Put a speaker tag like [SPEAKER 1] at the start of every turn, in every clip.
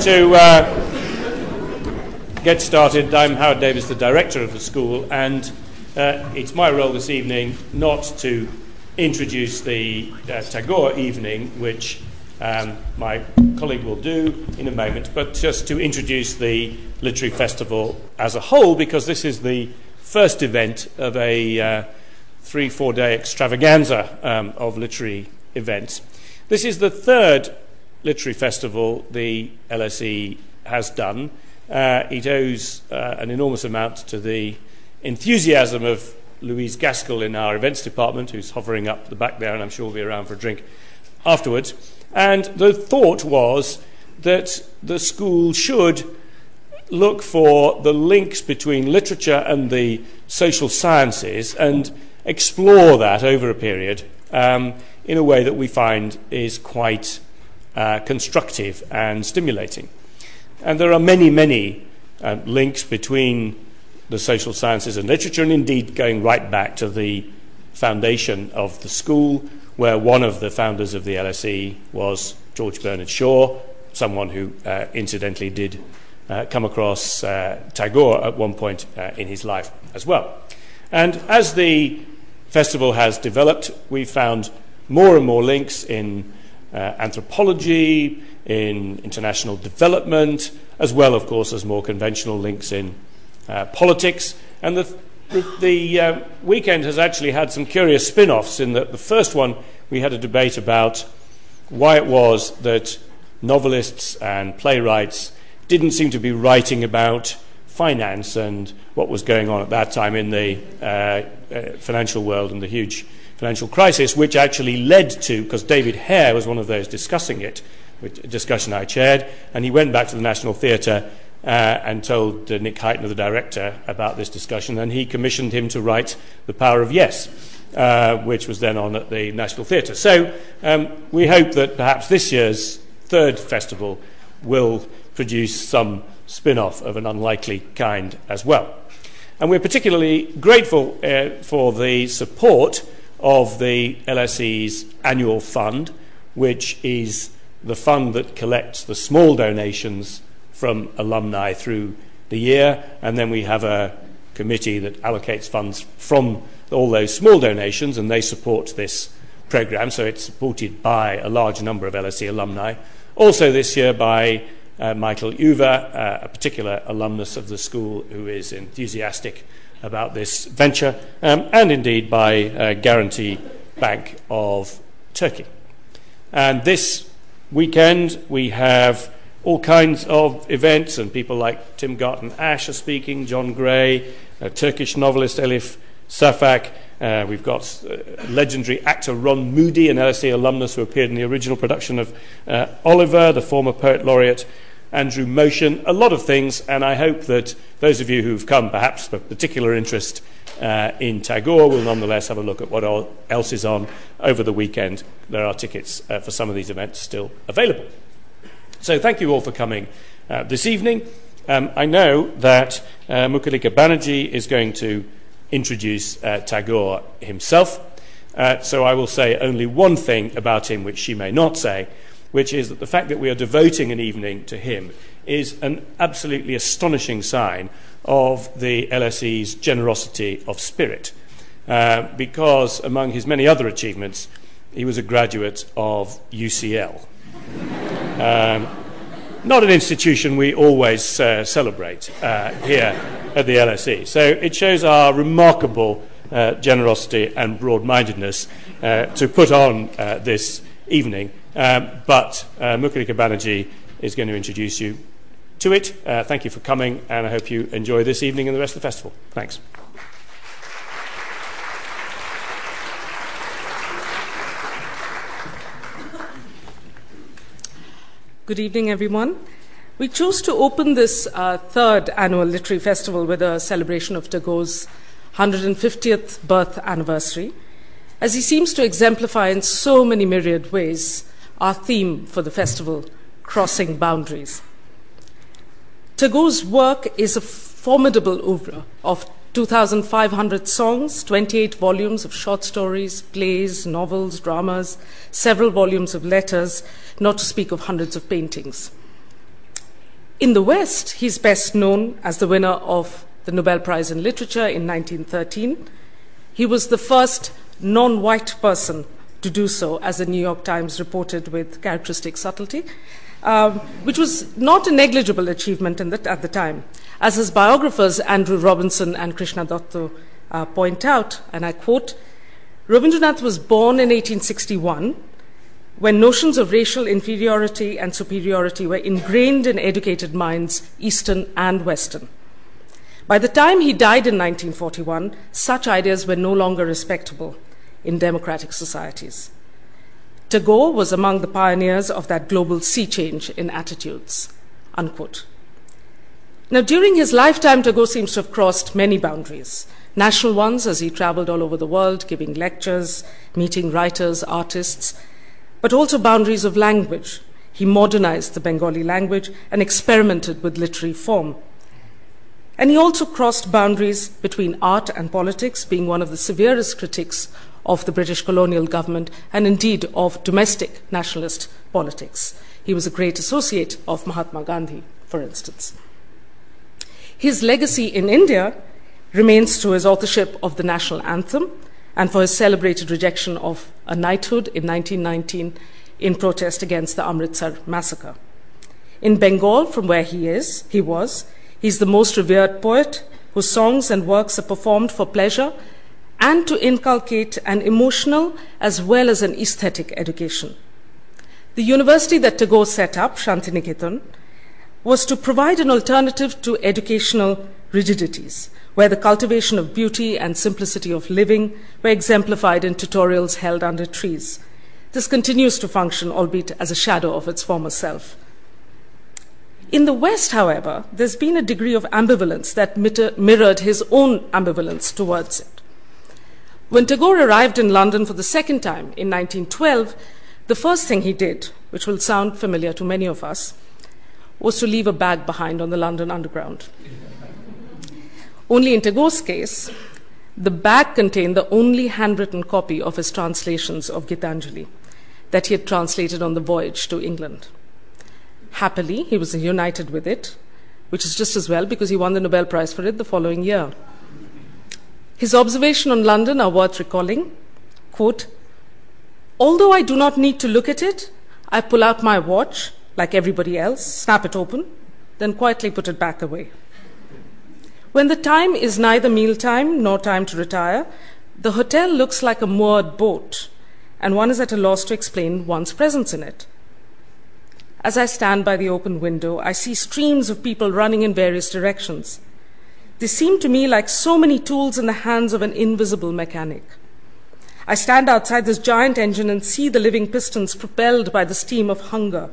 [SPEAKER 1] To uh, get started, I'm Howard Davies, the director of the school, and uh, it's my role this evening not to introduce the uh, Tagore evening, which um, my colleague will do in a moment, but just to introduce the literary festival as a whole, because this is the first event of a uh, three, four day extravaganza um, of literary events. This is the third literary festival the LSE has done. Uh, it owes uh, an enormous amount to the enthusiasm of Louise Gaskell in our events department, who's hovering up the back there, and I'm sure will be around for a drink afterwards. And the thought was that the school should look for the links between literature and the social sciences and explore that over a period um, in a way that we find is quite uh, constructive and stimulating. And there are many, many uh, links between the social sciences and literature, and indeed going right back to the foundation of the school, where one of the founders of the LSE was George Bernard Shaw, someone who uh, incidentally did uh, come across uh, Tagore at one point in his life as well. And as the festival has developed, we've found more and more links in uh, anthropology, in international development, as well, of course, as more conventional links in uh, politics. And the, the uh, weekend has actually had some curious spin offs in that the first one we had a debate about why it was that novelists and playwrights didn't seem to be writing about finance and what was going on at that time in the uh, uh, financial world and the huge financial crisis, which actually led to, because David Hare was one of those discussing it, which, a discussion I chaired, and he went back to the National Theatre uh, and told uh, Nick Hytner, the director, about this discussion, and he commissioned him to write The Power of Yes, uh, which was then on at the National Theatre. So um, we hope that perhaps this year's third festival will produce some spin off of an unlikely kind as well. And we're particularly grateful uh, for the support of the LSE's annual fund, which is the fund that collects the small donations from alumni through the year, and then we have a committee that allocates funds from all those small donations, and they support this program, so it's supported by a large number of LSE alumni. Also, this year by uh, Michael Uver, uh, a particular alumnus of the school who is enthusiastic about this venture, um, and indeed by uh, Garanti Bank of Turkey. And this weekend we have all kinds of events, and people like Tim Garton Ash are speaking, John Gray, Turkish novelist Elif Shafak. Uh, we've got uh, legendary actor Ron Moody, an LSE alumnus who appeared in the original production of uh, Oliver, the former poet laureate Andrew Motion, a lot of things, and I hope that those of you who've come perhaps for particular interest uh, in Tagore will nonetheless have a look at what else is on over the weekend. There are tickets uh, for some of these events still available. So thank you all for coming uh, this evening. Um, I know that uh, Mukulika Banerjee is going to introduce uh, Tagore himself, uh, so I will say only one thing about him which she may not say which is that the fact that we are devoting an evening to him is an absolutely astonishing sign of the LSE's generosity of spirit. Uh, because among his many other achievements, he was a graduate of UCL. um, not an institution we always uh, celebrate uh, here at the LSE. So it shows our remarkable uh, generosity and broad mindedness uh, to put on uh, this evening. Um, but uh, Mukulika Banerjee is going to introduce you to it. Uh, thank you for coming, and I hope you enjoy this evening and the rest of the festival. Thanks.
[SPEAKER 2] Good evening, everyone. We chose to open this uh, third annual literary festival with a celebration of Tagore's 150th birth anniversary, as he seems to exemplify in so many myriad ways our theme for the festival, Crossing Boundaries. Tagore's work is a formidable oeuvre of 2,500 songs, 28 volumes of short stories, plays, novels, dramas, several volumes of letters, not to speak of hundreds of paintings. In the West, he's best known as the winner of the Nobel Prize in Literature in 1913. He was the first non white person to do so, as the New York Times reported with characteristic subtlety, um, which was not a negligible achievement the, at the time. As his biographers, Andrew Robinson and Krishna Dutta, uh, point out, and I quote, Rabindranath was born in 1861 when notions of racial inferiority and superiority were ingrained in educated minds, Eastern and Western. By the time he died in 1941, such ideas were no longer respectable in democratic societies. Tagore was among the pioneers of that global sea change in attitudes. Unquote. Now, during his lifetime, Tagore seems to have crossed many boundaries. National ones, as he traveled all over the world, giving lectures, meeting writers, artists, but also boundaries of language. He modernized the Bengali language and experimented with literary form. And he also crossed boundaries between art and politics, being one of the severest critics of the British colonial government and indeed of domestic nationalist politics. He was a great associate of Mahatma Gandhi, for instance. His legacy in India remains to his authorship of the national anthem and for his celebrated rejection of a knighthood in 1919 in protest against the Amritsar massacre. In Bengal, from where he is, he was, he's the most revered poet whose songs and works are performed for pleasure and to inculcate an emotional as well as an aesthetic education. The university that Tagore set up, Shantiniketan, was to provide an alternative to educational rigidities, where the cultivation of beauty and simplicity of living were exemplified in tutorials held under trees. This continues to function, albeit as a shadow of its former self. In the West, however, there's been a degree of ambivalence that mirrored his own ambivalence towards it. When Tagore arrived in London for the second time in 1912, the first thing he did, which will sound familiar to many of us, was to leave a bag behind on the London Underground. Only in Tagore's case, the bag contained the only handwritten copy of his translations of Gitanjali that he had translated on the voyage to England. Happily, he was united with it, which is just as well because he won the Nobel Prize for it the following year. His observation on London are worth recalling. Quote, Although I do not need to look at it, I pull out my watch, like everybody else, snap it open, then quietly put it back away. When the time is neither mealtime nor time to retire, the hotel looks like a moored boat, and one is at a loss to explain one's presence in it. As I stand by the open window, I see streams of people running in various directions. They seem to me like so many tools in the hands of an invisible mechanic. I stand outside this giant engine and see the living pistons propelled by the steam of hunger,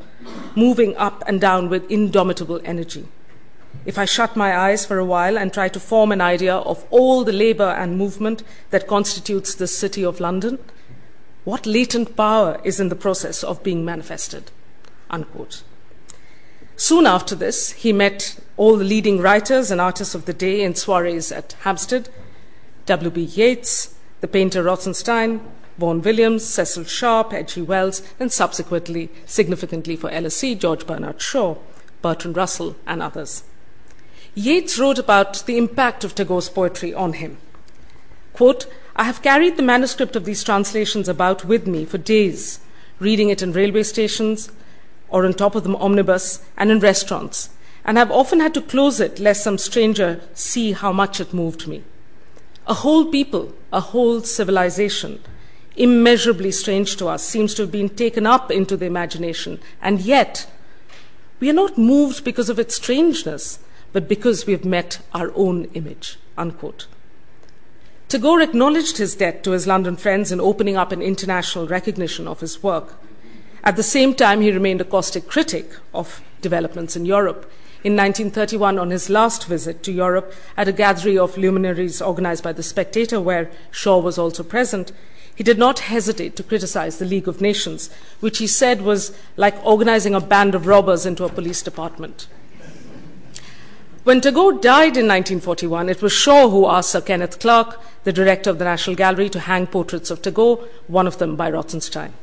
[SPEAKER 2] moving up and down with indomitable energy. If I shut my eyes for a while and try to form an idea of all the labor and movement that constitutes this city of London, what latent power is in the process of being manifested? Unquote. Soon after this, he met all the leading writers and artists of the day in soirees at Hampstead W.B. Yeats, the painter Rothenstein, Vaughan Williams, Cecil Sharp, H.G. Wells, and subsequently, significantly for LSE, George Bernard Shaw, Bertrand Russell, and others. Yeats wrote about the impact of Tagore's poetry on him. Quote, I have carried the manuscript of these translations about with me for days, reading it in railway stations, or on top of the omnibus and in restaurants, and have often had to close it lest some stranger see how much it moved me. A whole people, a whole civilization, immeasurably strange to us, seems to have been taken up into the imagination, and yet we are not moved because of its strangeness, but because we have met our own image. Unquote. Tagore acknowledged his debt to his London friends in opening up an international recognition of his work. At the same time, he remained a caustic critic of developments in Europe. In 1931, on his last visit to Europe, at a gathering of luminaries organized by The Spectator, where Shaw was also present, he did not hesitate to criticize the League of Nations, which he said was like organizing a band of robbers into a police department. When Tagore died in 1941, it was Shaw who asked Sir Kenneth Clark, the director of the National Gallery, to hang portraits of Tagore, one of them by Rothenstein.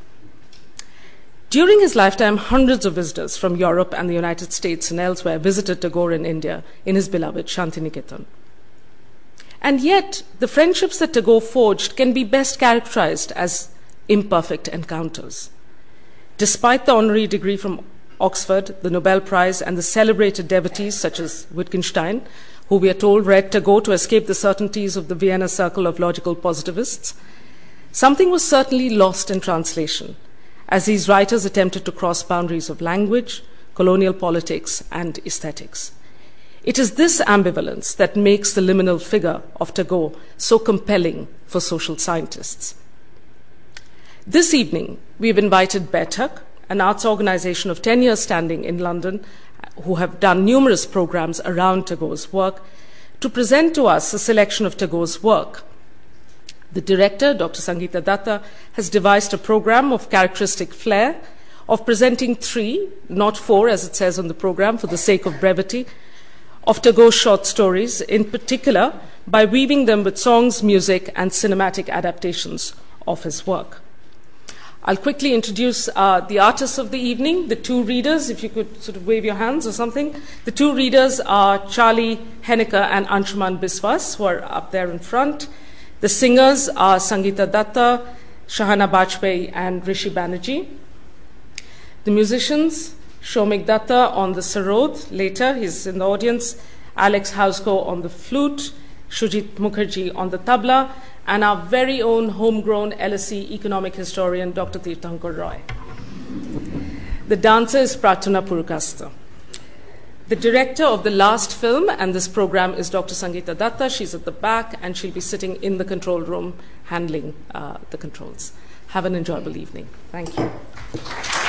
[SPEAKER 2] During his lifetime, hundreds of visitors from Europe and the United States and elsewhere visited Tagore in India in his beloved Shantiniketan. And yet, the friendships that Tagore forged can be best characterized as imperfect encounters. Despite the honorary degree from Oxford, the Nobel Prize, and the celebrated devotees such as Wittgenstein, who we are told read Tagore to escape the certainties of the Vienna Circle of Logical Positivists, something was certainly lost in translation as these writers attempted to cross boundaries of language, colonial politics, and aesthetics. It is this ambivalence that makes the liminal figure of Tagore so compelling for social scientists. This evening, we have invited Baithak, an arts organization of 10 years standing in London, who have done numerous programs around Tagore's work, to present to us a selection of Tagore's work the director, Dr. Sangeeta Datta, has devised a program of characteristic flair of presenting three, not four as it says on the program for the sake of brevity, of Tagore's short stories, in particular by weaving them with songs, music, and cinematic adaptations of his work. I'll quickly introduce uh, the artists of the evening, the two readers, if you could sort of wave your hands or something. The two readers are Charlie Henniker and Anshuman Biswas, who are up there in front. The singers are Sangeeta Datta, Shahana Bajpayee, and Rishi Banerjee. The musicians, Shomik Datta on the sarod, later he's in the audience, Alex Hausko on the flute, Shujit Mukherjee on the tabla, and our very own homegrown LSE economic historian, Dr. Tirthankar Roy. The dancer is Prarthana Purkayastha. The director of the last film and this program is Dr. Sangeeta Datta. She's at the back and she'll be sitting in the control room handling uh, the controls. Have an enjoyable evening. Thank you.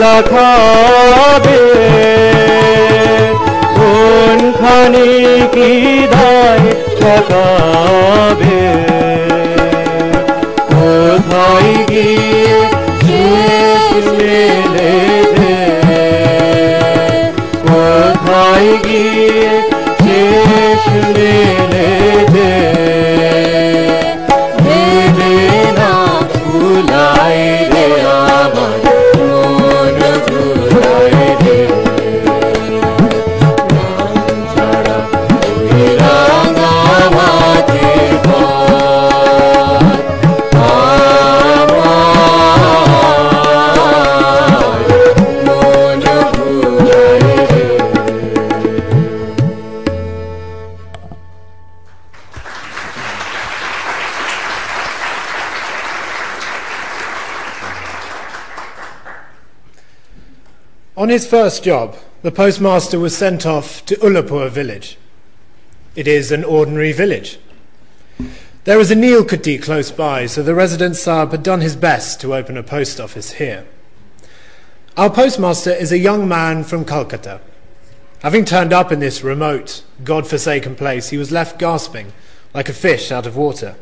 [SPEAKER 3] लखाबे खून खाने की दाय ठकाबे কোথায় গিয়ে শেষ মেলেছে কোথায় গিয়ে শেষ মেলেছে ভেবে না
[SPEAKER 4] ভুলায় his first job, the postmaster was sent off to Ulapur village. It is an ordinary village. There is a Neilkutty close by, so the resident Saab had done his best to open a post office here. Our postmaster is a young man from Calcutta. Having turned up in this remote, God-forsaken place, he was left gasping like a fish out of water.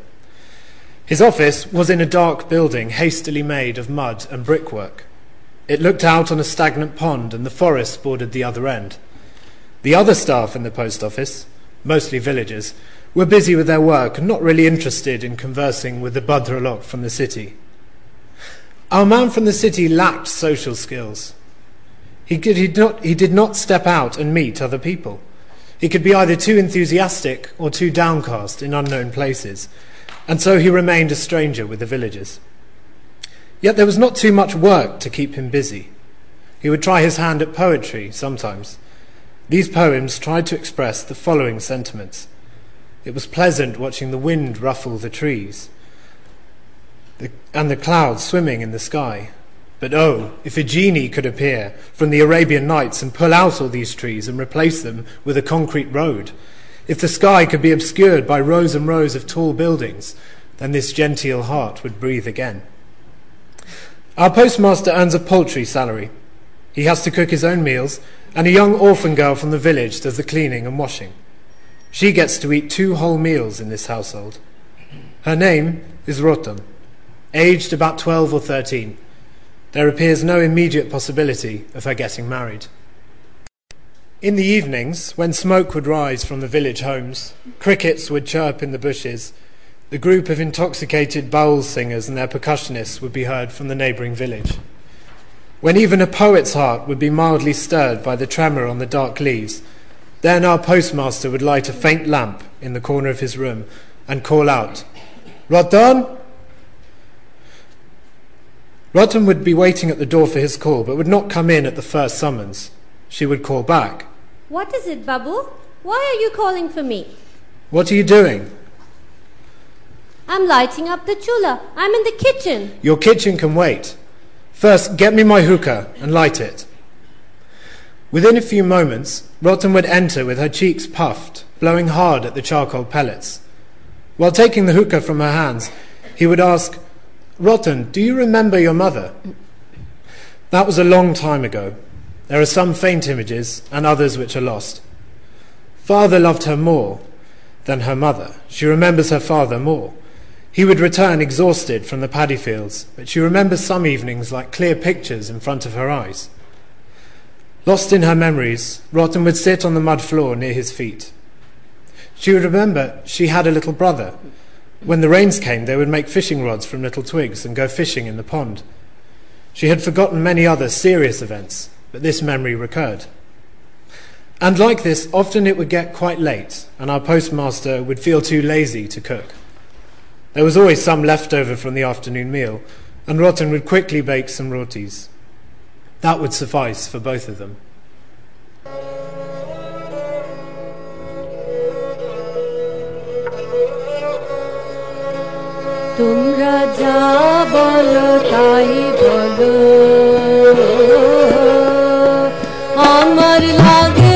[SPEAKER 4] His office was in a dark building hastily made of mud and brickwork. It looked out on a stagnant pond, and the forest bordered the other end. The other staff in the post office, mostly villagers, were busy with their work and not really interested in conversing with the Bhadralok from the city. Our man from the city lacked social skills. He did, he, not, he did not step out and meet other people. He could be either too enthusiastic or too downcast in unknown places, and so he remained a stranger with the villagers. Yet there was not too much work to keep him busy. He would try his hand at poetry sometimes. These poems tried to express the following sentiments. It was pleasant watching the wind ruffle the trees and the clouds swimming in the sky. But oh, if a genie could appear from the Arabian Nights and pull out all these trees and replace them with a concrete road, if the sky could be obscured by rows and rows of tall buildings, then this genteel heart would breathe again. Our postmaster earns a paltry salary. He has to cook his own meals, and a young orphan girl from the village does the cleaning and washing. She gets to eat two whole meals in this household. Her name is Ratan, aged about 12 or 13. There appears no immediate possibility of her getting married. In the evenings, when smoke would rise from the village homes, crickets would chirp in the bushes, the group of intoxicated Baul singers and their percussionists would be heard from the neighbouring village. When even a poet's heart would be mildly stirred by the tremor on the dark leaves, then our postmaster would light a faint lamp in the corner of his room and call out, Ratan! Ratan would be waiting at the door for his call, but would not come in at the first summons. She would call back,
[SPEAKER 5] What is it, Babu? Why are you calling for me?
[SPEAKER 4] What are you doing?
[SPEAKER 5] I'm lighting up the chula. I'm in the kitchen.
[SPEAKER 4] Your kitchen can wait. First, get me my hookah and light it. Within a few moments, Ratan would enter with her cheeks puffed, blowing hard at the charcoal pellets. While taking the hookah from her hands, he would ask, Ratan, do you remember your mother? That was a long time ago. There are some faint images and others which are lost. Father loved her more than her mother. She remembers her father more. He would return exhausted from the paddy fields, but she remembers some evenings like clear pictures in front of her eyes. Lost in her memories, Ratan would sit on the mud floor near his feet. She would remember she had a little brother. When the rains came, they would make fishing rods from little twigs and go fishing in the pond. She had forgotten many other serious events, but this memory recurred. And like this, often it would get quite late, and our postmaster would feel too lazy to cook. There was always some left over from the afternoon meal, and Ratan would quickly bake some rotis. That would suffice for both of them.
[SPEAKER 5] তোমরা যা বলো তাই বলো আমার লাগে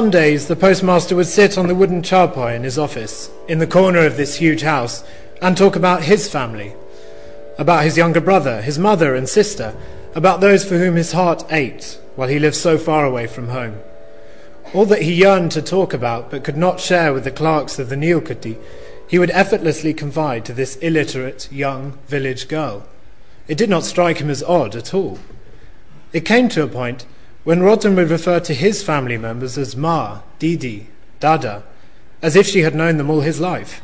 [SPEAKER 4] Some days the postmaster would sit on the wooden charpoy in his office, in the corner of this huge house, and talk about his family, about his younger brother, his mother and sister, about those for whom his heart ached while he lived so far away from home. All that he yearned to talk about but could not share with the clerks of the Neilkutti, he would effortlessly confide to this illiterate young village girl. It did not strike him as odd at all. It came to a point when Ratan would refer to his family members as Ma, Didi, Dada, as if she had known them all his life.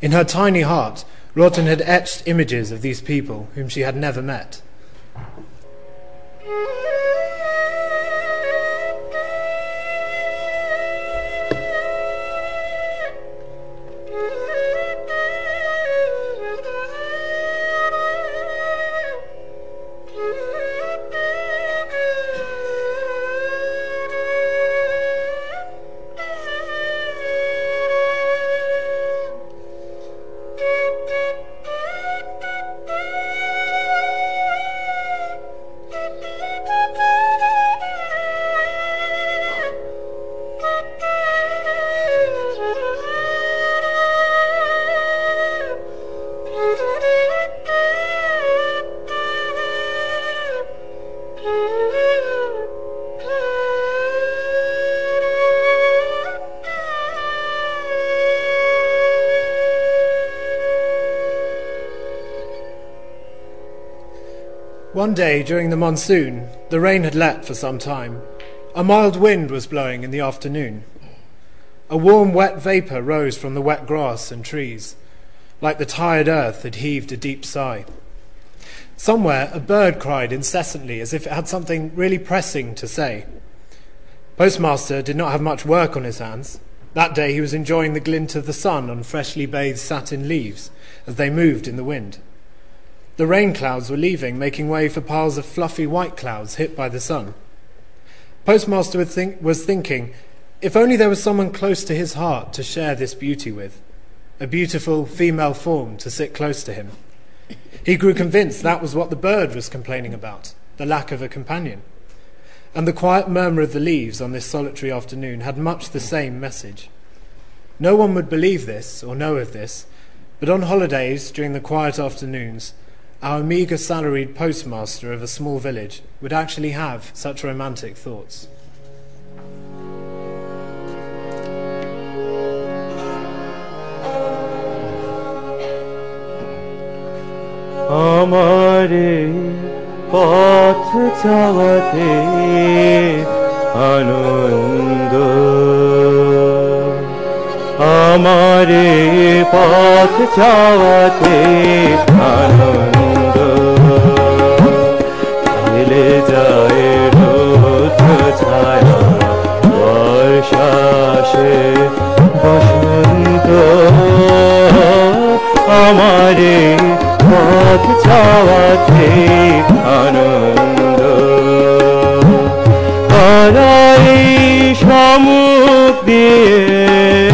[SPEAKER 4] In her tiny heart, Ratan had etched images of these people whom she had never met. One day during the monsoon, the rain had let for some time. A mild wind was blowing in the afternoon. A warm, wet vapour rose from the wet grass and trees, like the tired earth had heaved a deep sigh. Somewhere, a bird cried incessantly as if it had something really pressing to say. Postmaster did not have much work on his hands. That day he was enjoying the glint of the sun on freshly bathed satin leaves as they moved in the wind. The rain clouds were leaving, making way for piles of fluffy white clouds hit by the sun. Postmaster think, was thinking, if only there was someone close to his heart to share this beauty with, a beautiful female form to sit close to him. He grew convinced that was what the bird was complaining about, the lack of a companion. And the quiet murmur of the leaves on this solitary afternoon had much the same message. No one would believe this or know of this, but on holidays during the quiet afternoons, our meagre salaried postmaster of a small village would actually have such romantic thoughts.
[SPEAKER 3] Amari path chavate anund Amari path chavate anund খেলে যায় রোদ ছায়া, বর্ষাসে বসন্ত। আমারে পথ চাওয়াতে আনন্দ। করাই সমুখ দিয়ে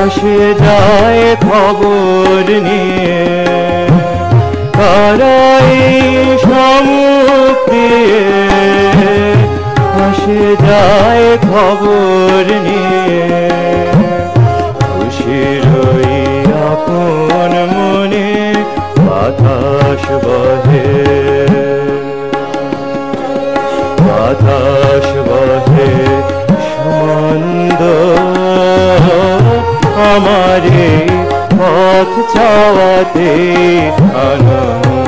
[SPEAKER 3] আসে যায় খবর নিয়ে। করাই সমুখ দিয়ে আসে যায় খবর নিয়ে। খুশির আপন মনে, বাতাস বহে। বাতাস বহে সুমন্দ, আমারে পথ চাওয়াতে আনন্দ।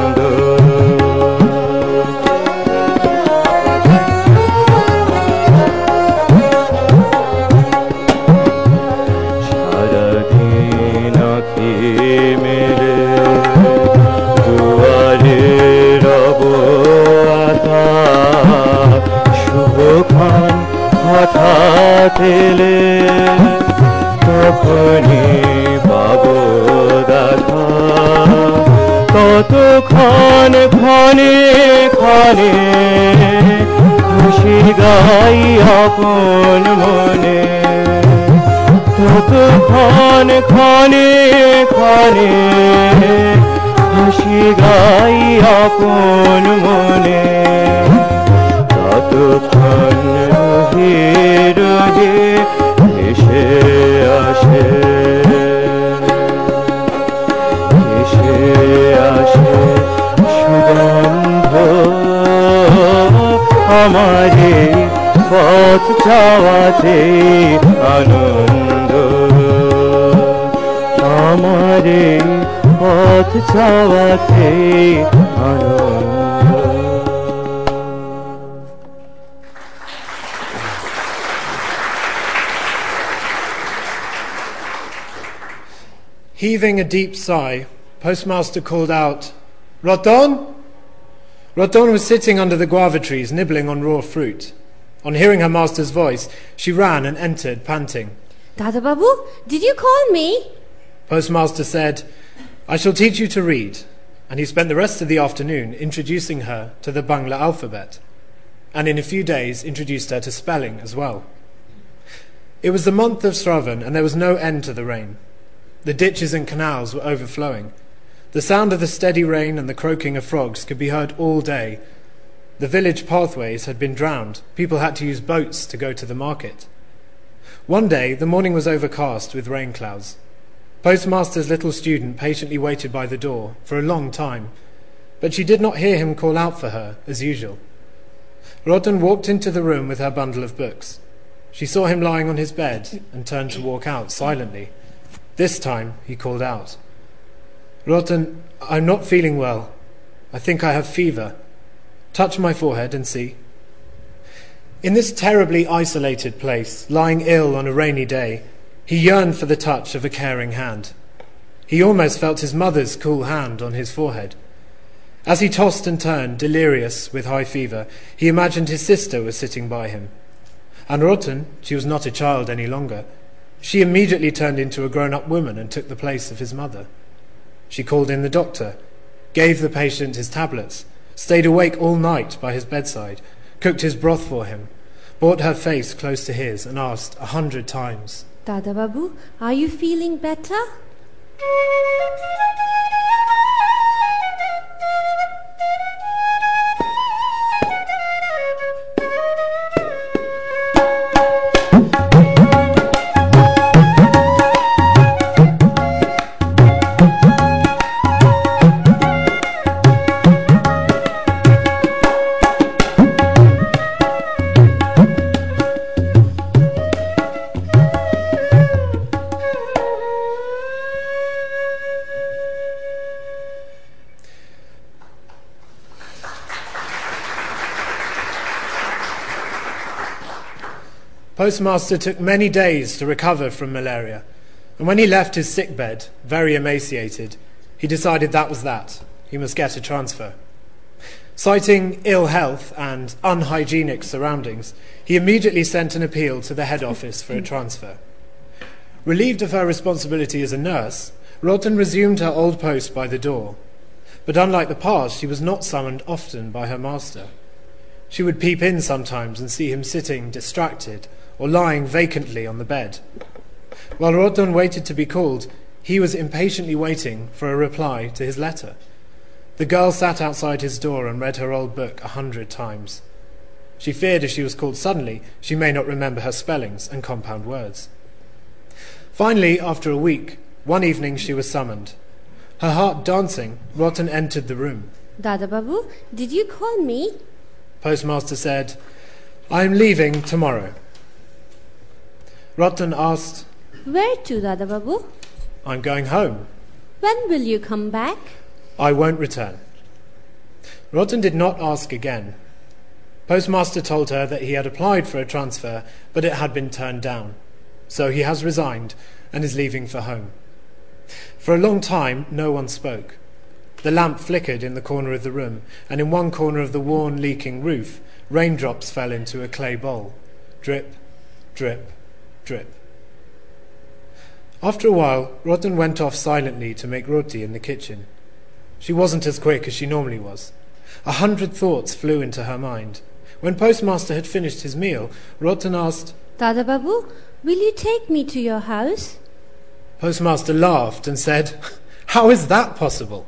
[SPEAKER 3] হঠাৎ এলে তখনই পাবো দেখা কতক্ষণ ক্ষণে ক্ষণে খুশি গাই আপন মনে। কতক্ষণ ক্ষণে ক্ষণে হাসি গাই আপন মনে। ততক্ষণ ফিরোজে এসে আসে। এসে আসে সুগন্ধ। আমারে পথ চাওয়াতে আনন্দ। আমারে পথ চাওয়াতে আনন্দ।
[SPEAKER 4] Heaving a deep sigh, Postmaster called out, Ratan? Ratan was sitting under the guava trees, nibbling on raw fruit. On hearing her master's voice, she ran and entered, panting.
[SPEAKER 5] Dada Babu, did you call me?
[SPEAKER 4] Postmaster said, I shall teach you to read. And he spent the rest of the afternoon introducing her to the Bangla alphabet. And in a few days introduced her to spelling as well. It was the month of Sravan, and there was no end to the rain. The ditches and canals were overflowing. The sound of the steady rain and the croaking of frogs could be heard all day. The village pathways had been drowned. People had to use boats to go to the market. One day, the morning was overcast with rain clouds. Postmaster's little student patiently waited by the door for a long time, but she did not hear him call out for her as usual. Ratan walked into the room with her bundle of books. She saw him lying on his bed and turned to walk out silently. This time he called out, Ratan, I'm not feeling well. I think I have fever. Touch my forehead and see. In this terribly isolated place, lying ill on a rainy day, he yearned for the touch of a caring hand. He almost felt his mother's cool hand on his forehead. As he tossed and turned, delirious with high fever, he imagined his sister was sitting by him. And Ratan, she was not a child any longer, she immediately turned into a grown up woman and took the place of his mother. She called in the doctor, gave the patient his tablets, stayed awake all night by his bedside, cooked his broth for him, brought her face close to his, and asked a hundred times,
[SPEAKER 5] Dada Babu, are you feeling better?
[SPEAKER 4] Postmaster took many days to recover from malaria, and when he left his sick bed, very emaciated, he decided that was that. He must get a transfer. Citing ill health and unhygienic surroundings, he immediately sent an appeal to the head office for a transfer. Relieved of her responsibility as a nurse, Ratan resumed her old post by the door. But unlike the past, she was not summoned often by her master. She would peep in sometimes and see him sitting distracted or lying vacantly on the bed. While Ratan waited to be called, he was impatiently waiting for a reply to his letter. The girl sat outside his door and read her old book a hundred times. She feared if she was called suddenly, she may not remember her spellings and compound words. Finally, after a week, one evening she was summoned. Her heart dancing, Ratan entered the room.
[SPEAKER 5] Dada Babu, did you call me?
[SPEAKER 4] Postmaster said, I am leaving tomorrow. Ratan asked,
[SPEAKER 5] Where to, Dada Babu?
[SPEAKER 4] I'm going home.
[SPEAKER 5] When will you come back?
[SPEAKER 4] I won't return. Ratan did not ask again. Postmaster told her that he had applied for a transfer, but it had been turned down. So he has resigned and is leaving for home. For a long time, no one spoke. The lamp flickered in the corner of the room, and in one corner of the worn, leaking roof, raindrops fell into a clay bowl. Drip, drip, drip. After a while, Ratan went off silently to make roti in the kitchen. She wasn't as quick as she normally was. A hundred thoughts flew into her mind. When Postmaster had finished his meal, Ratan asked,
[SPEAKER 5] Dada Babu, will you take me to your house?
[SPEAKER 4] Postmaster laughed and said, How is that possible?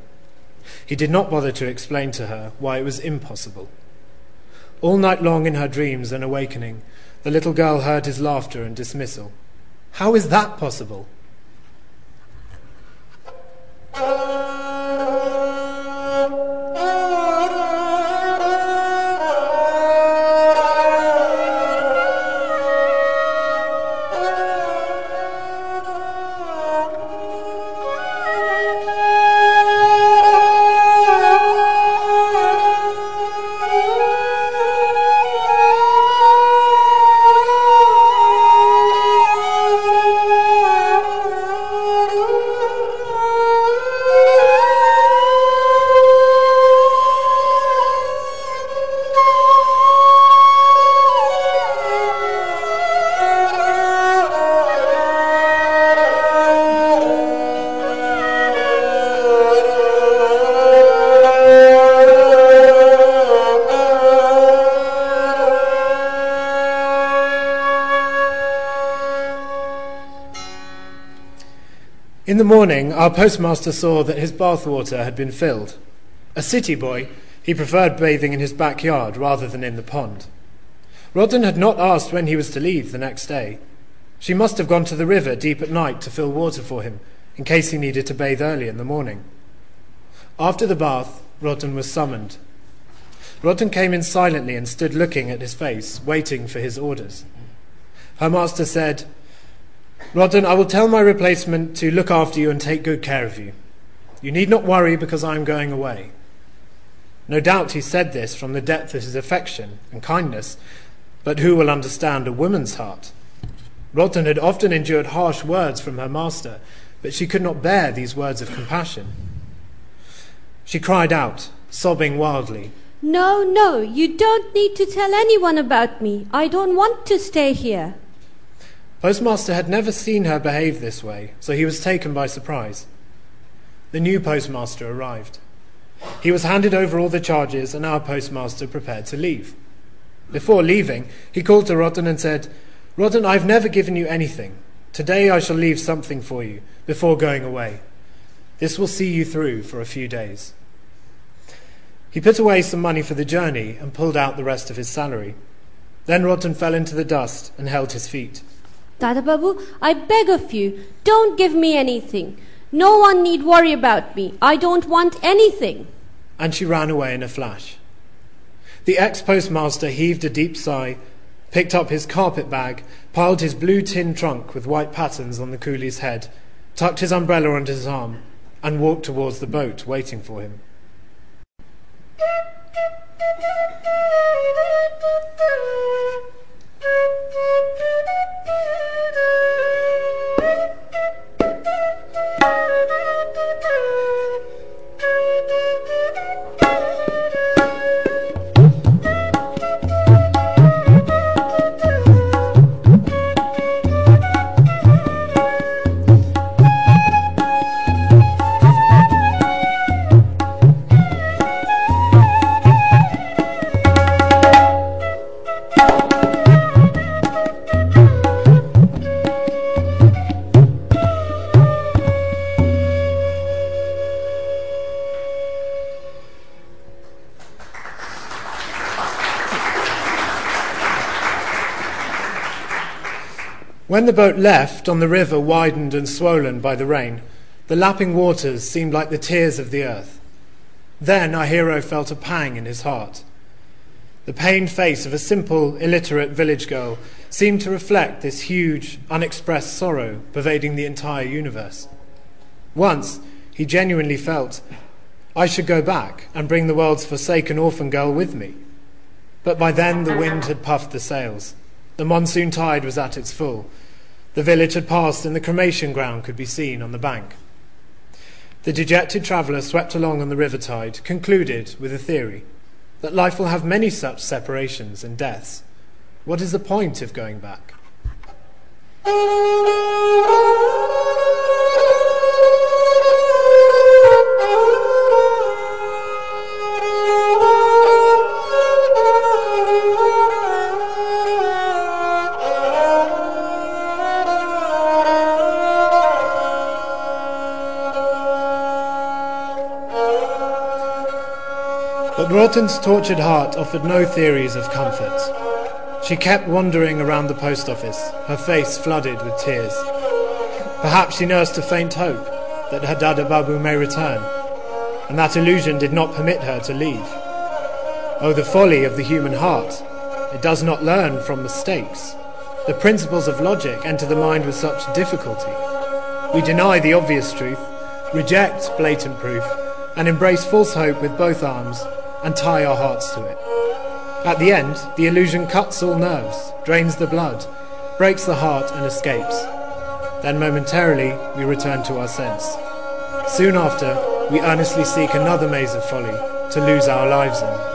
[SPEAKER 4] He did not bother to explain to her why it was impossible. All night long in her dreams and awakening, the little girl heard his laughter and dismissal. How is that possible? In the morning, our postmaster saw that his bathwater had been filled. A city boy, he preferred bathing in his backyard rather than in the pond. Ratan had not asked when he was to leave the next day. She must have gone to the river deep at night to fill water for him, in case he needed to bathe early in the morning. After the bath, Ratan was summoned. Ratan came in silently and stood looking at his face, waiting for his orders. Her master said, Ratan, I will tell my replacement to look after you and take good care of you. You need not worry because I am going away. No doubt he said this from the depth of his affection and kindness, but who will understand a woman's heart? Ratan had often endured harsh words from her master, but she could not bear these words of compassion. She cried out, sobbing wildly,
[SPEAKER 5] No, no, you don't need to tell anyone about me. I don't want to stay here.
[SPEAKER 4] Postmaster had never seen her behave this way, so he was taken by surprise. The new postmaster arrived. He was handed over all the charges, and our postmaster prepared to leave. Before leaving, he called to Ratan and said, Ratan, I've never given you anything. Today I shall leave something for you before going away. This will see you through for a few days. He put away some money for the journey and pulled out the rest of his salary. Then Ratan fell into the dust and held his feet.
[SPEAKER 5] Dada Babu, I beg of you, don't give me anything. No one need worry about me. I don't want anything.
[SPEAKER 4] And she ran away in a flash. The ex postmaster heaved a deep sigh, picked up his carpet bag, piled his blue tin trunk with white patterns on the coolie's head, tucked his umbrella under his arm, and walked towards the boat waiting for him. thank you When the boat left on the river widened and swollen by the rain, the lapping waters seemed like the tears of the earth. Then our hero felt a pang in his heart. The pained face of a simple, illiterate village girl seemed to reflect this huge, unexpressed sorrow pervading the entire universe. Once, he genuinely felt, I should go back and bring the world's forsaken orphan girl with me. But by then the wind had puffed the sails. The monsoon tide was at its full. The village had passed, and the cremation ground could be seen on the bank. The dejected traveller swept along on the river tide concluded with a theory that life will have many such separations and deaths. What is the point of going back? But Ratan's tortured heart offered no theories of comfort. She kept wandering around the post office, her face flooded with tears. Perhaps she nursed a faint hope that her Dada Babu may return, and that illusion did not permit her to leave. Oh, the folly of the human heart! It does not learn from mistakes. The principles of logic enter the mind with such difficulty. We deny the obvious truth, reject blatant proof, and embrace false hope with both arms and tie our hearts to it. At the end, the illusion cuts all nerves, drains the blood, breaks the heart, and escapes. Then momentarily, we return to our sense. Soon after, we earnestly seek another maze of folly to lose our lives in.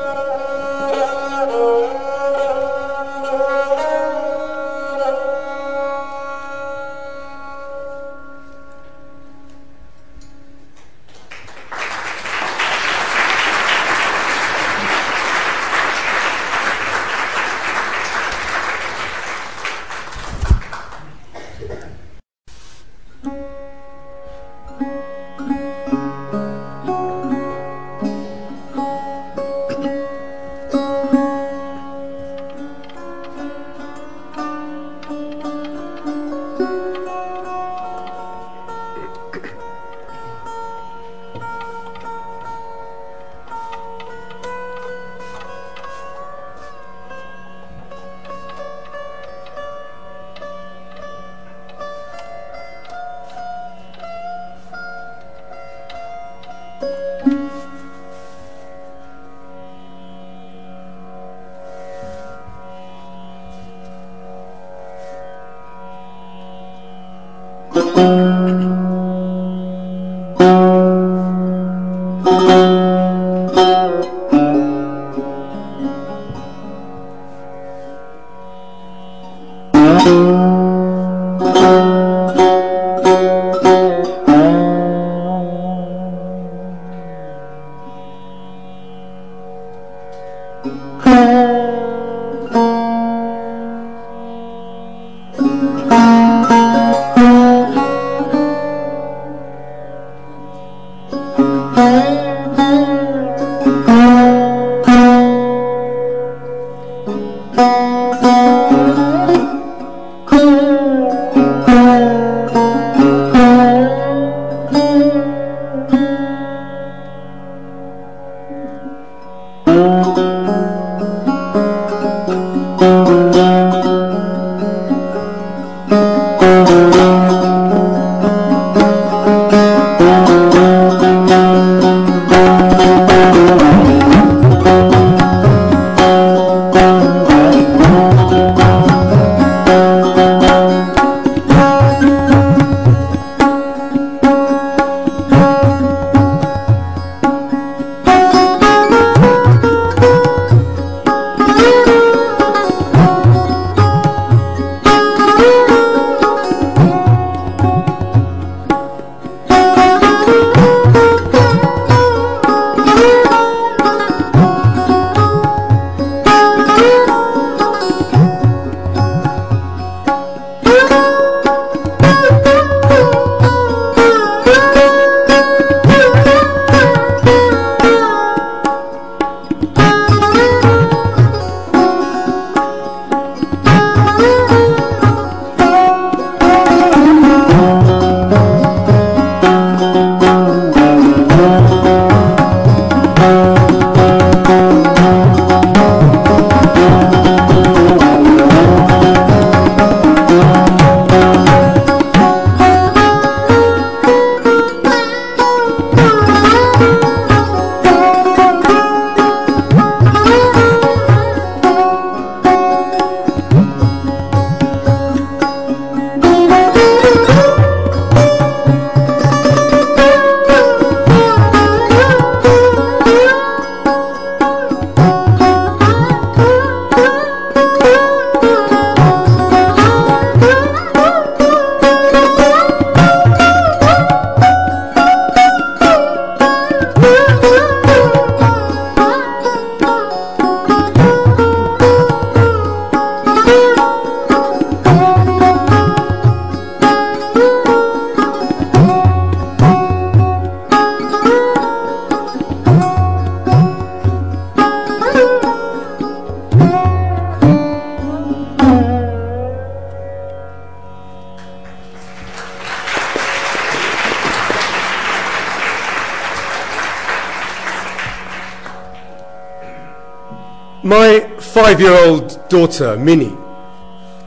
[SPEAKER 6] Five year old daughter, Minnie,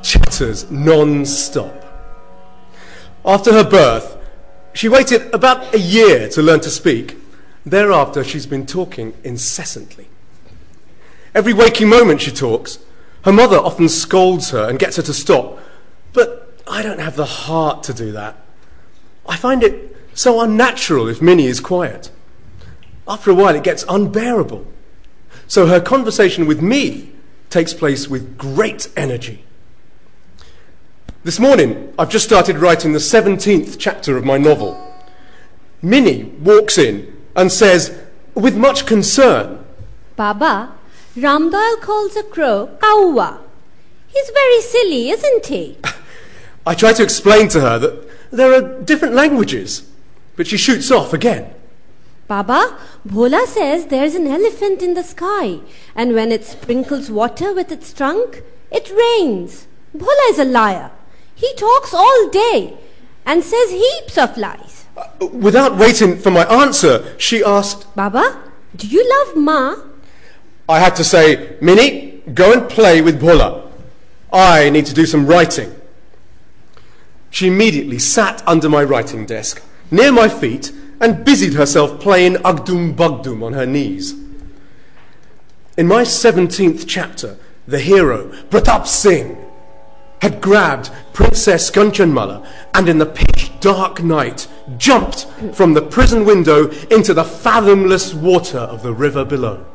[SPEAKER 6] chatters non stop. After her birth, she waited about a year to learn to speak. Thereafter, she's been talking incessantly. Every waking moment she talks. Her mother often scolds her and gets her to stop, but I don't have the heart to do that. I find it so unnatural if Minnie is quiet. After a while, it gets unbearable. So her conversation with me takes place with great energy. This morning, I've just started writing the 17th chapter of my novel. Minnie walks in and says, with much concern,
[SPEAKER 5] Baba, Ramdayal calls a crow Kawa. He's very silly, isn't he?
[SPEAKER 6] I try to explain to her that there are different languages, but she shoots off again.
[SPEAKER 5] Baba, Bhola says there's an elephant in the sky, and when it sprinkles water with its trunk, it rains. Bhola is a liar. He talks all day and says heaps of lies.
[SPEAKER 6] Uh, without waiting for my answer, she asked,
[SPEAKER 5] Baba, do you love Ma?
[SPEAKER 6] I had to say, Minnie, go and play with Bhola. I need to do some writing. She immediately sat under my writing desk, near my feet, and busied herself playing Agdum Bugdum on her knees. In my 17th chapter, the hero, Pratap Singh, had grabbed Princess Kanchanmala and in the pitch dark night jumped from the prison window into the fathomless water of the river below.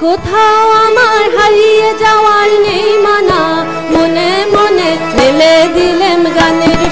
[SPEAKER 5] কোথাও আমার হারিয়ে যাওয়ার নেই মানা। মনে মনে ফেলে দিলেম গানের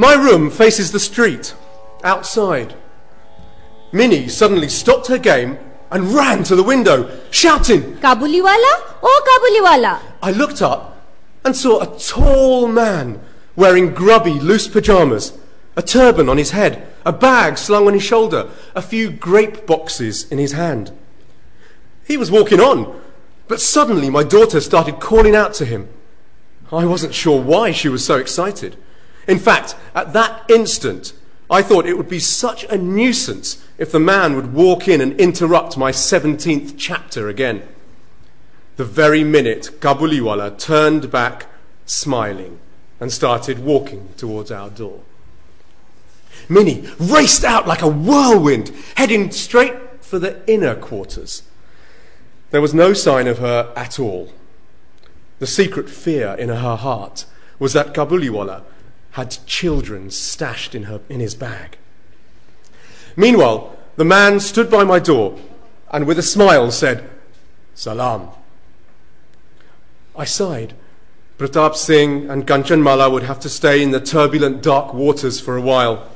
[SPEAKER 6] My room faces the street, outside. Minnie suddenly stopped her game and ran to the window, shouting,
[SPEAKER 5] Kabuliwala? Oh, Kabuliwala!
[SPEAKER 6] I looked up and saw a tall man wearing grubby, loose pyjamas, a turban on his head, a bag slung on his shoulder, a few grape boxes in his hand. He was walking on, but suddenly my daughter started calling out to him. I wasn't sure why she was so excited. In fact, at that instant, I thought it would be such a nuisance if the man would walk in and interrupt my 17th chapter again. The very minute Kabuliwala turned back, smiling, and started walking towards our door. Minnie raced out like a whirlwind, heading straight for the inner quarters. There was no sign of her at all. The secret fear in her heart was that Kabuliwala had children stashed in, her, in his bag. Meanwhile, the man stood by my door and with a smile said, Salam. I sighed. Pratap Singh and Kanchan Mala would have to stay in the turbulent dark waters for a while.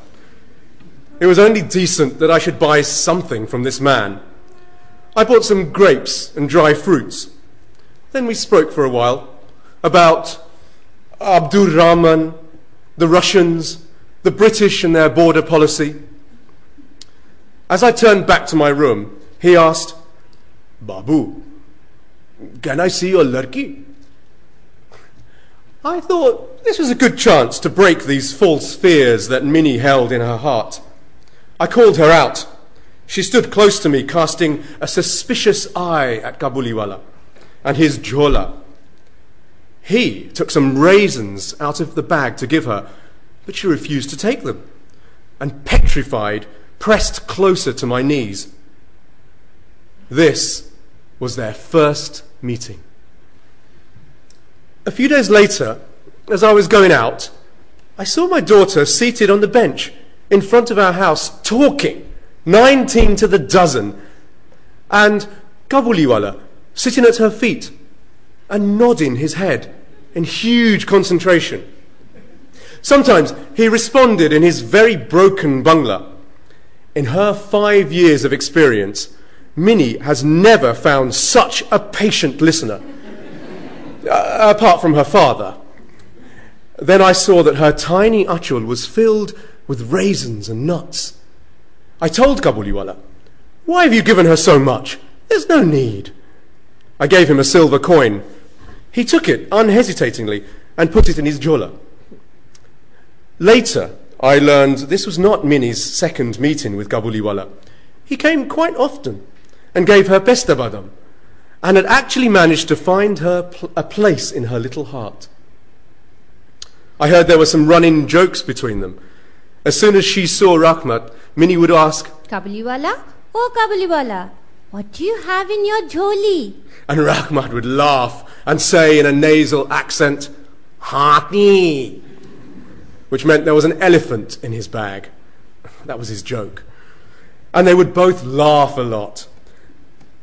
[SPEAKER 6] It was only decent that I should buy something from this man. I bought some grapes and dry fruits. Then we spoke for a while about Abdur Rahman, the Russians, the British and their border policy. As I turned back to my room, he asked, Babu, can I see your larki? I thought this was a good chance to break these false fears that Minnie held in her heart. I called her out. She stood close to me, casting a suspicious eye at Kabuliwala and his jola. He took some raisins out of the bag to give her, but she refused to take them, and petrified, pressed closer to my knees. This was their first meeting. A few days later, as I was going out, I saw my daughter seated on the bench in front of our house talking, 19 to the dozen, and Kabuliwala sitting at her feet and nodding his head in huge concentration. Sometimes he responded in his very broken Bangla. In her five years of experience, Minnie has never found such a patient listener, uh, apart from her father. Then I saw that her tiny achul was filled with raisins and nuts. I told Kabuliwala, Why have you given her so much? There's no need. I gave him a silver coin. He took it unhesitatingly and put it in his jola. Later, I learned this was not Minnie's second meeting with Kabuliwala. He came quite often and gave her pestabadam and had actually managed to find her pl- a place in her little heart. I heard there were some running jokes between them. As soon as she saw Rahmat, Minnie would ask,
[SPEAKER 5] Kabuliwala? Oh, Kabuliwala, what do you have in your joli?
[SPEAKER 6] and Rahmat would laugh and say in a nasal accent, Hati, which meant there was an elephant in his bag. That was his joke. And they would both laugh a lot.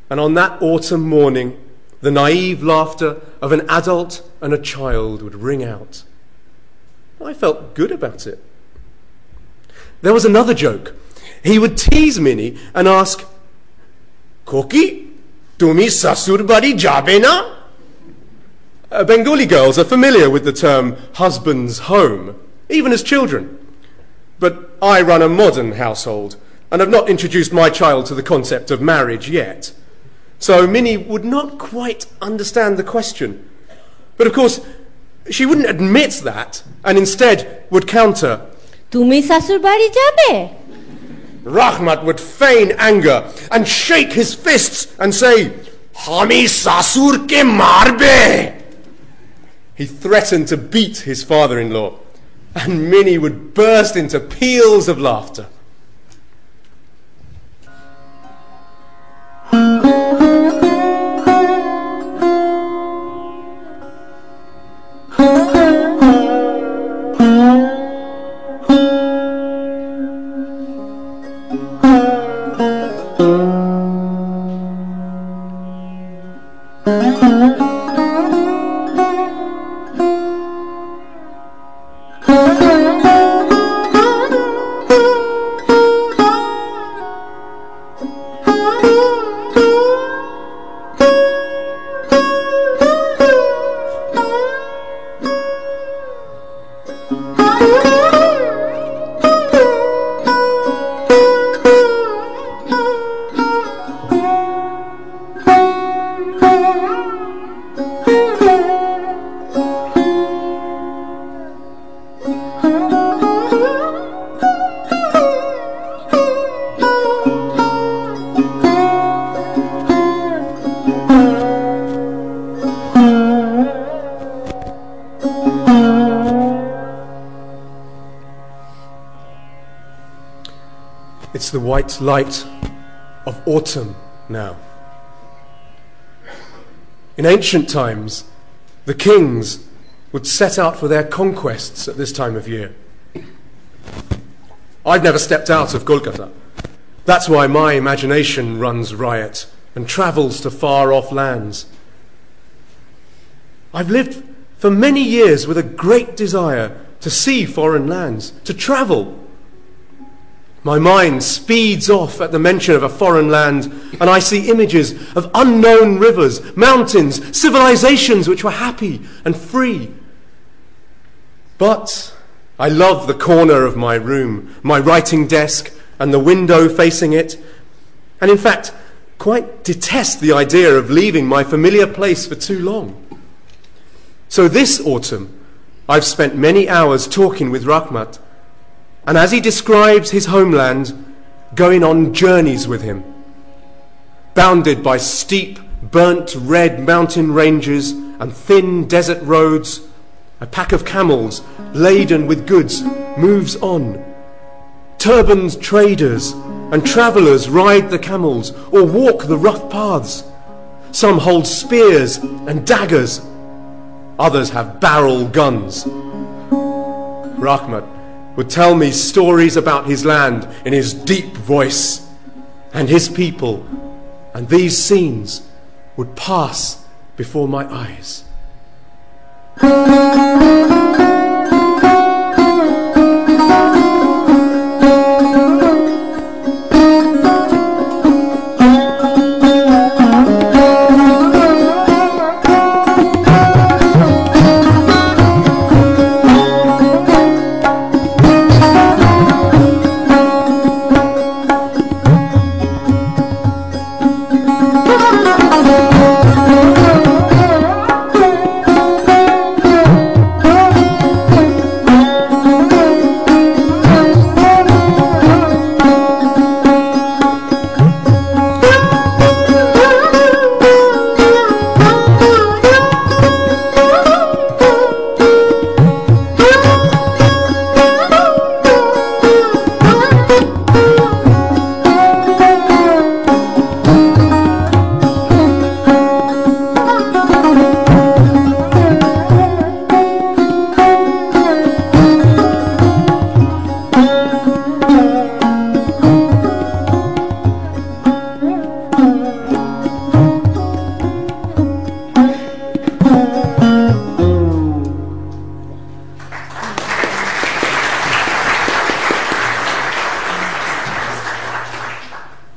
[SPEAKER 6] And on that autumn morning, the naive laughter of an adult and a child would ring out. I felt good about it. There was another joke. He would tease Minnie and ask, Bari jabe na? Uh, Bengali girls are familiar with the term husband's home, even as children. But I run a modern household and have not introduced my child to the concept of marriage yet. So Minnie would not quite understand the question. But of course, she wouldn't admit that and instead would counter,
[SPEAKER 5] Tumi sasur bari jabe?
[SPEAKER 6] Rahmat would feign anger and shake his fists and say, Hami sasur ke marbe. He threatened to beat his father in law, and Minnie would burst into peals of laughter. White light of autumn now. In ancient times, the kings would set out for their conquests at this time of year. I've never stepped out of Kolkata. That's why my imagination runs riot and travels to far off lands. I've lived for many years with a great desire to see foreign lands, to travel. My mind speeds off at the mention of a foreign land, and I see images of unknown rivers, mountains, civilizations which were happy and free. But I love the corner of my room, my writing desk, and the window facing it, and in fact, quite detest the idea of leaving my familiar place for too long. So this autumn, I've spent many hours talking with Rahmat and as he describes his homeland, going on journeys with him, bounded by steep, burnt red mountain ranges and thin desert roads, a pack of camels laden with goods moves on. Turbaned traders and travellers ride the camels or walk the rough paths. Some hold spears and daggers. Others have barrel guns. Rahmat would tell me stories about his land in his deep voice and his people, and these scenes would pass before my eyes.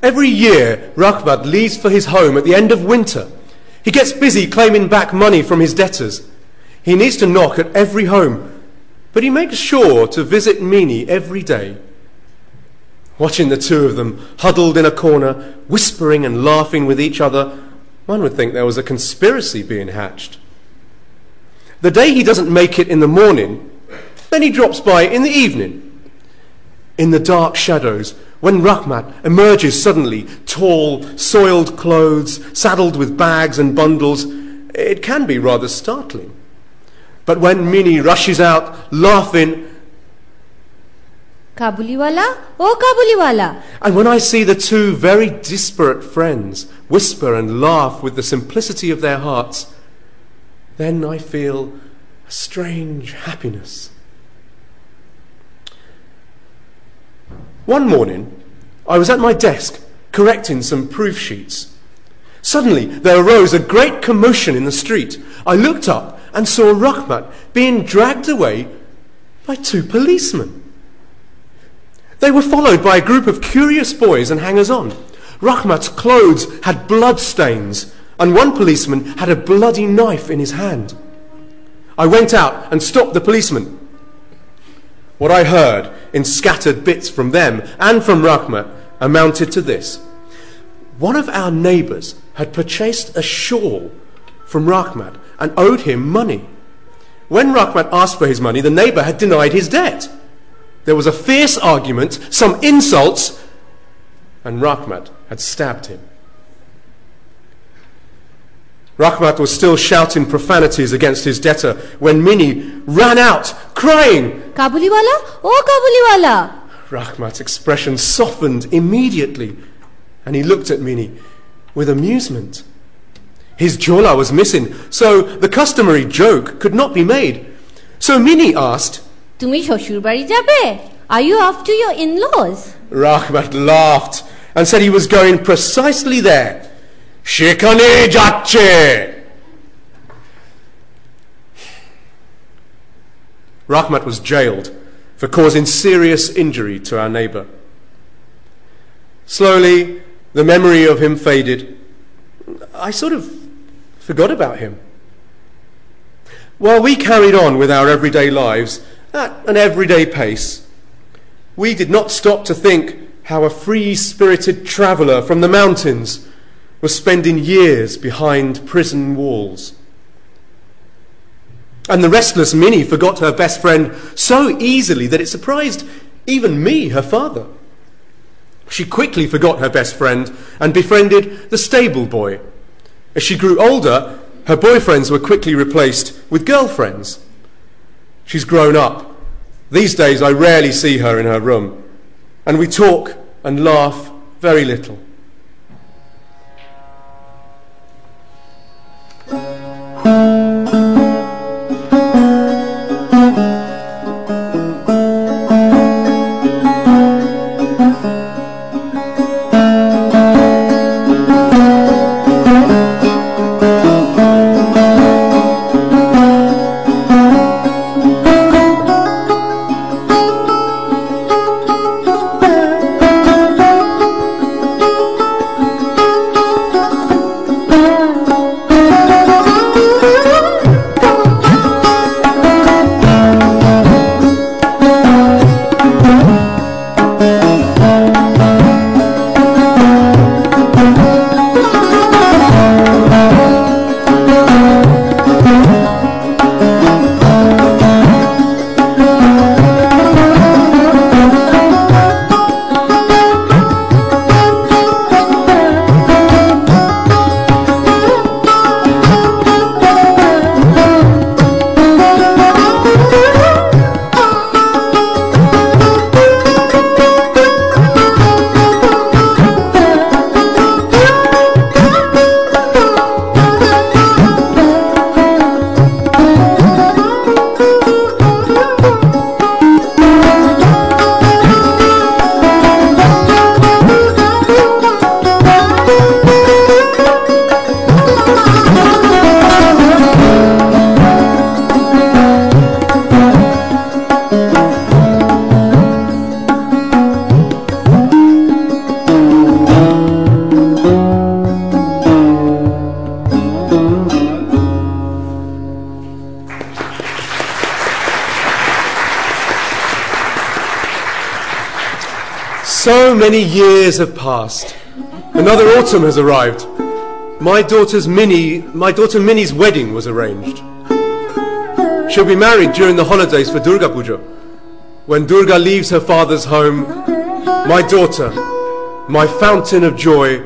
[SPEAKER 6] Every year, Rahmat leaves for his home at the end of winter. He gets busy claiming back money from his debtors. He needs to knock at every home, but he makes sure to visit Mini every day. Watching the two of them huddled in a corner, whispering and laughing with each other, one would think there was a conspiracy being hatched. The day he doesn't make it in the morning, then he drops by in the evening. In the dark shadows, when Rahmat emerges suddenly, tall, soiled clothes, saddled with bags and bundles, it can be rather startling. But when Mini rushes out, laughing,
[SPEAKER 5] Kabuliwala? Oh, Kabuliwala!
[SPEAKER 6] and when I see the two very disparate friends whisper and laugh with the simplicity of their hearts, then I feel a strange happiness. One morning, I was at my desk correcting some proof sheets. Suddenly, there arose a great commotion in the street. I looked up and saw Rahmat being dragged away by two policemen. They were followed by a group of curious boys and hangers on. Rahmat's clothes had blood stains, and one policeman had a bloody knife in his hand. I went out and stopped the policeman. What I heard in scattered bits from them and from Rahmat amounted to this. One of our neighbours had purchased a shawl from Rahmat and owed him money. When Rahmat asked for his money, the neighbour had denied his debt. There was a fierce argument, some insults, and Rahmat had stabbed him. Rahmat was still shouting profanities against his debtor when Mini ran out, crying.
[SPEAKER 5] Kabuliwala? Oh, Kabuliwala!
[SPEAKER 6] Rahmat's expression softened immediately, and he looked at Mini with amusement. His jola was missing, so the customary joke could not be made. So Mini asked,
[SPEAKER 5] তুমি শ্বশুর বাড়ি যাবে Are you off to your in-laws?
[SPEAKER 6] Rahmat laughed and said he was going precisely there. সেখানে যাচ্ছে Rahmat was jailed for causing serious injury to our neighbour. Slowly, the memory of him faded. I sort of forgot about him. While we carried on with our everyday lives at an everyday pace, we did not stop to think how a free spirited traveller from the mountains was spending years behind prison walls. And the restless Minnie forgot her best friend so easily that it surprised even me, her father. She quickly forgot her best friend and befriended the stable boy. As she grew older, her boyfriends were quickly replaced with girlfriends. She's grown up. These days, I rarely see her in her room, and we talk and laugh very little. Many years have passed. Another autumn has arrived. My daughter's Minnie, my daughter Minnie's wedding was arranged. She'll be married during the holidays for Durga Puja. When Durga leaves her father's home, my daughter, my fountain of joy,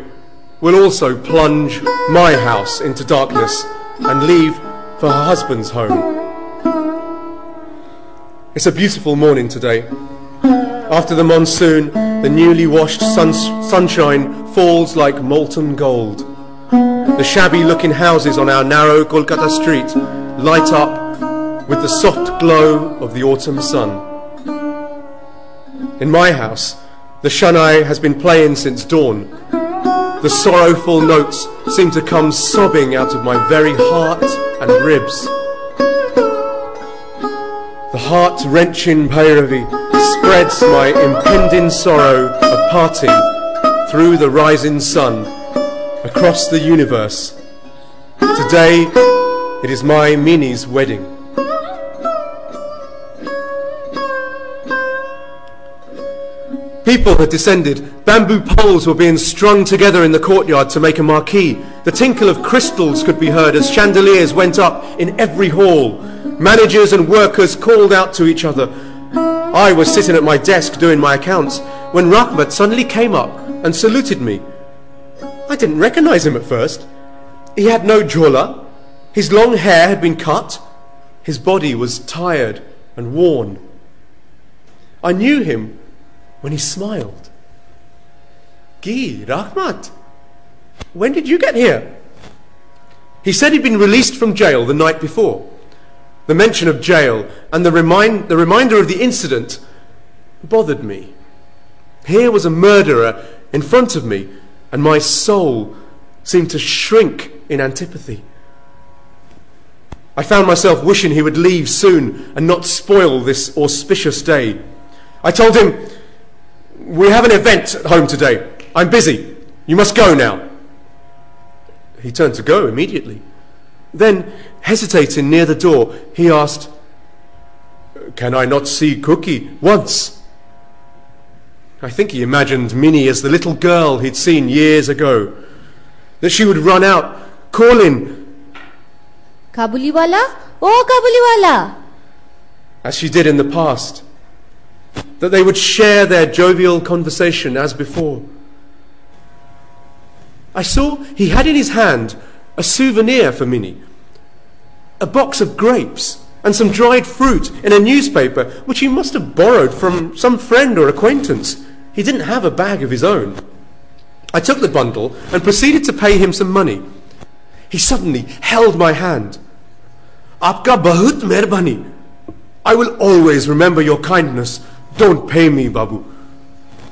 [SPEAKER 6] will also plunge my house into darkness and leave for her husband's home. It's a beautiful morning today. After the monsoon, the newly washed sun- sunshine falls like molten gold. The shabby looking houses on our narrow Kolkata street light up with the soft glow of the autumn sun. In my house, the Shanai has been playing since dawn. The sorrowful notes seem to come sobbing out of my very heart and ribs. The heart wrenching Bhairavi spreads my impending sorrow of parting through the rising sun across the universe. Today it is my Minnie's wedding. People had descended. Bamboo poles were being strung together in the courtyard to make a marquee. The tinkle of crystals could be heard as chandeliers went up in every hall. Managers and workers called out to each other. I was sitting at my desk doing my accounts when Rahmat suddenly came up and saluted me. I didn't recognize him at first. He had no jhola. His long hair had been cut. His body was tired and worn. I knew him when he smiled. Gi, Rahmat, when did you get here? He said he'd been released from jail the night before. The mention of jail and the, remind, the reminder of the incident bothered me. Here was a murderer in front of me, and my soul seemed to shrink in antipathy. I found myself wishing he would leave soon and not spoil this auspicious day. I told him, We have an event at home today. I'm busy. You must go now. He turned to go immediately. Then, hesitating near the door, he asked, Can I not see Khuki once? I think he imagined Minnie as the little girl he'd seen years ago. That she would run out, calling,
[SPEAKER 5] Kabuliwala? Oh, Kabuliwala!
[SPEAKER 6] as she did in the past. That they would share their jovial conversation as before. I saw he had in his hand a souvenir for Minnie a box of grapes and some dried fruit in a newspaper which he must have borrowed from some friend or acquaintance. He didn't have a bag of his own. I took the bundle and proceeded to pay him some money. He suddenly held my hand. Aapka bahut mehrbani. I will always remember your kindness. Don't pay me, Babu.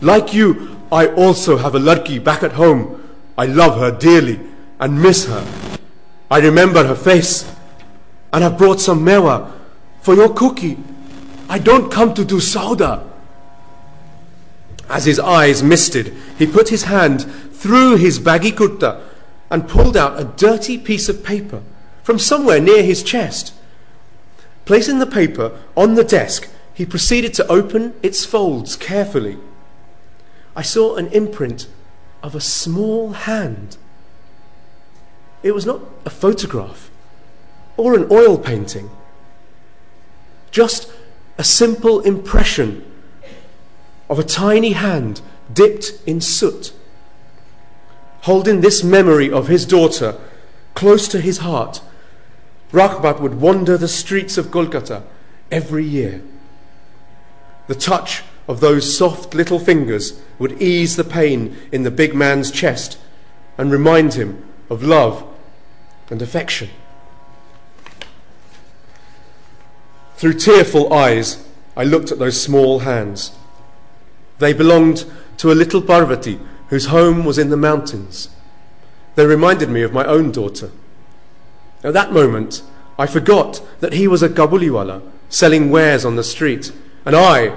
[SPEAKER 6] Like you, I also have a ladki back at home. I love her dearly and miss her. I remember her face and I brought some mewa for your khuki. I don't come to do sauda. As his eyes misted, he put his hand through his baggy kurta and pulled out a dirty piece of paper from somewhere near his chest. Placing the paper on the desk, he proceeded to open its folds carefully. I saw an imprint of a small hand. It was not a photograph or an oil painting, just a simple impression of a tiny hand dipped in soot. Holding this memory of his daughter close to his heart, Rahmat would wander the streets of Kolkata every year. The touch of those soft little fingers would ease the pain in the big man's chest and remind him of love and affection. Through tearful eyes, I looked at those small hands. They belonged to a little Parvati whose home was in the mountains. They reminded me of my own daughter. At that moment, I forgot that he was a Kabuliwala selling wares on the street, and I,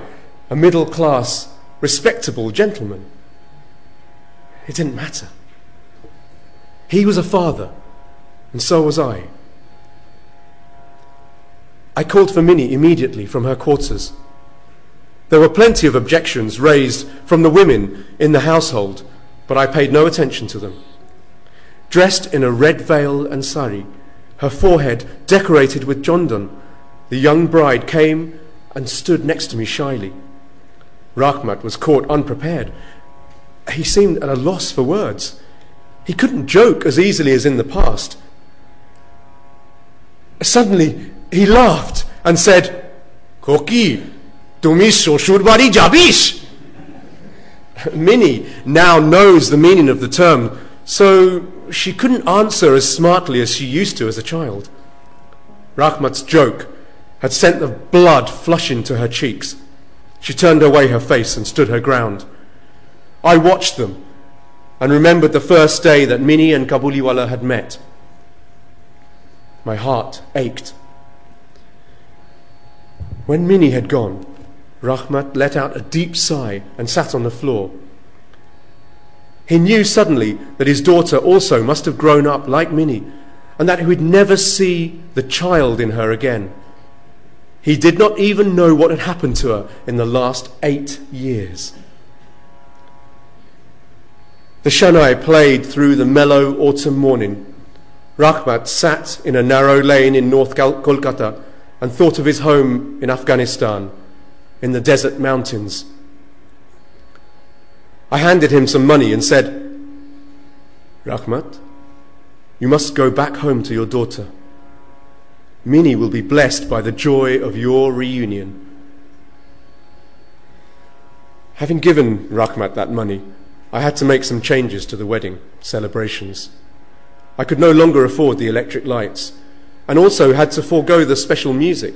[SPEAKER 6] a middle class, respectable gentleman. It didn't matter. He was a father, and so was I. I called for Minnie immediately from her quarters. There were plenty of objections raised from the women in the household, but I paid no attention to them. Dressed in a red veil and sari, her forehead decorated with jondan, the young bride came and stood next to me shyly. Rahmat was caught unprepared. He seemed at a loss for words. He couldn't joke as easily as in the past. Suddenly, he laughed and said, Khuki, tumi shoshur jabish. Minnie now knows the meaning of the term, so she couldn't answer as smartly as she used to as a child. Rahmat's joke had sent the blood flushing to her cheeks. She turned away her face and stood her ground. I watched them and remembered the first day that Minnie and Kabuliwala had met. My heart ached. When Minnie had gone, Rahmat let out a deep sigh and sat on the floor. He knew suddenly that his daughter also must have grown up like Minnie and that he would never see the child in her again. He did not even know what had happened to her in the last eight years. The Shanai played through the mellow autumn morning. Rahmat sat in a narrow lane in North Kolkata and thought of his home in Afghanistan, in the desert mountains. I handed him some money and said, Rahmat, you must go back home to your daughter. Minnie will be blessed by the joy of your reunion. Having given Rahmat that money, I had to make some changes to the wedding celebrations. I could no longer afford the electric lights and also had to forego the special music.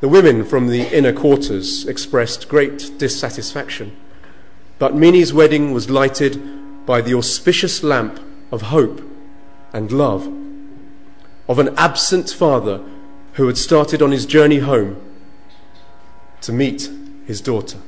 [SPEAKER 6] The women from the inner quarters expressed great dissatisfaction. But Minnie's wedding was lighted by the auspicious lamp of hope and love, of an absent father who had started on his journey home to meet his daughter.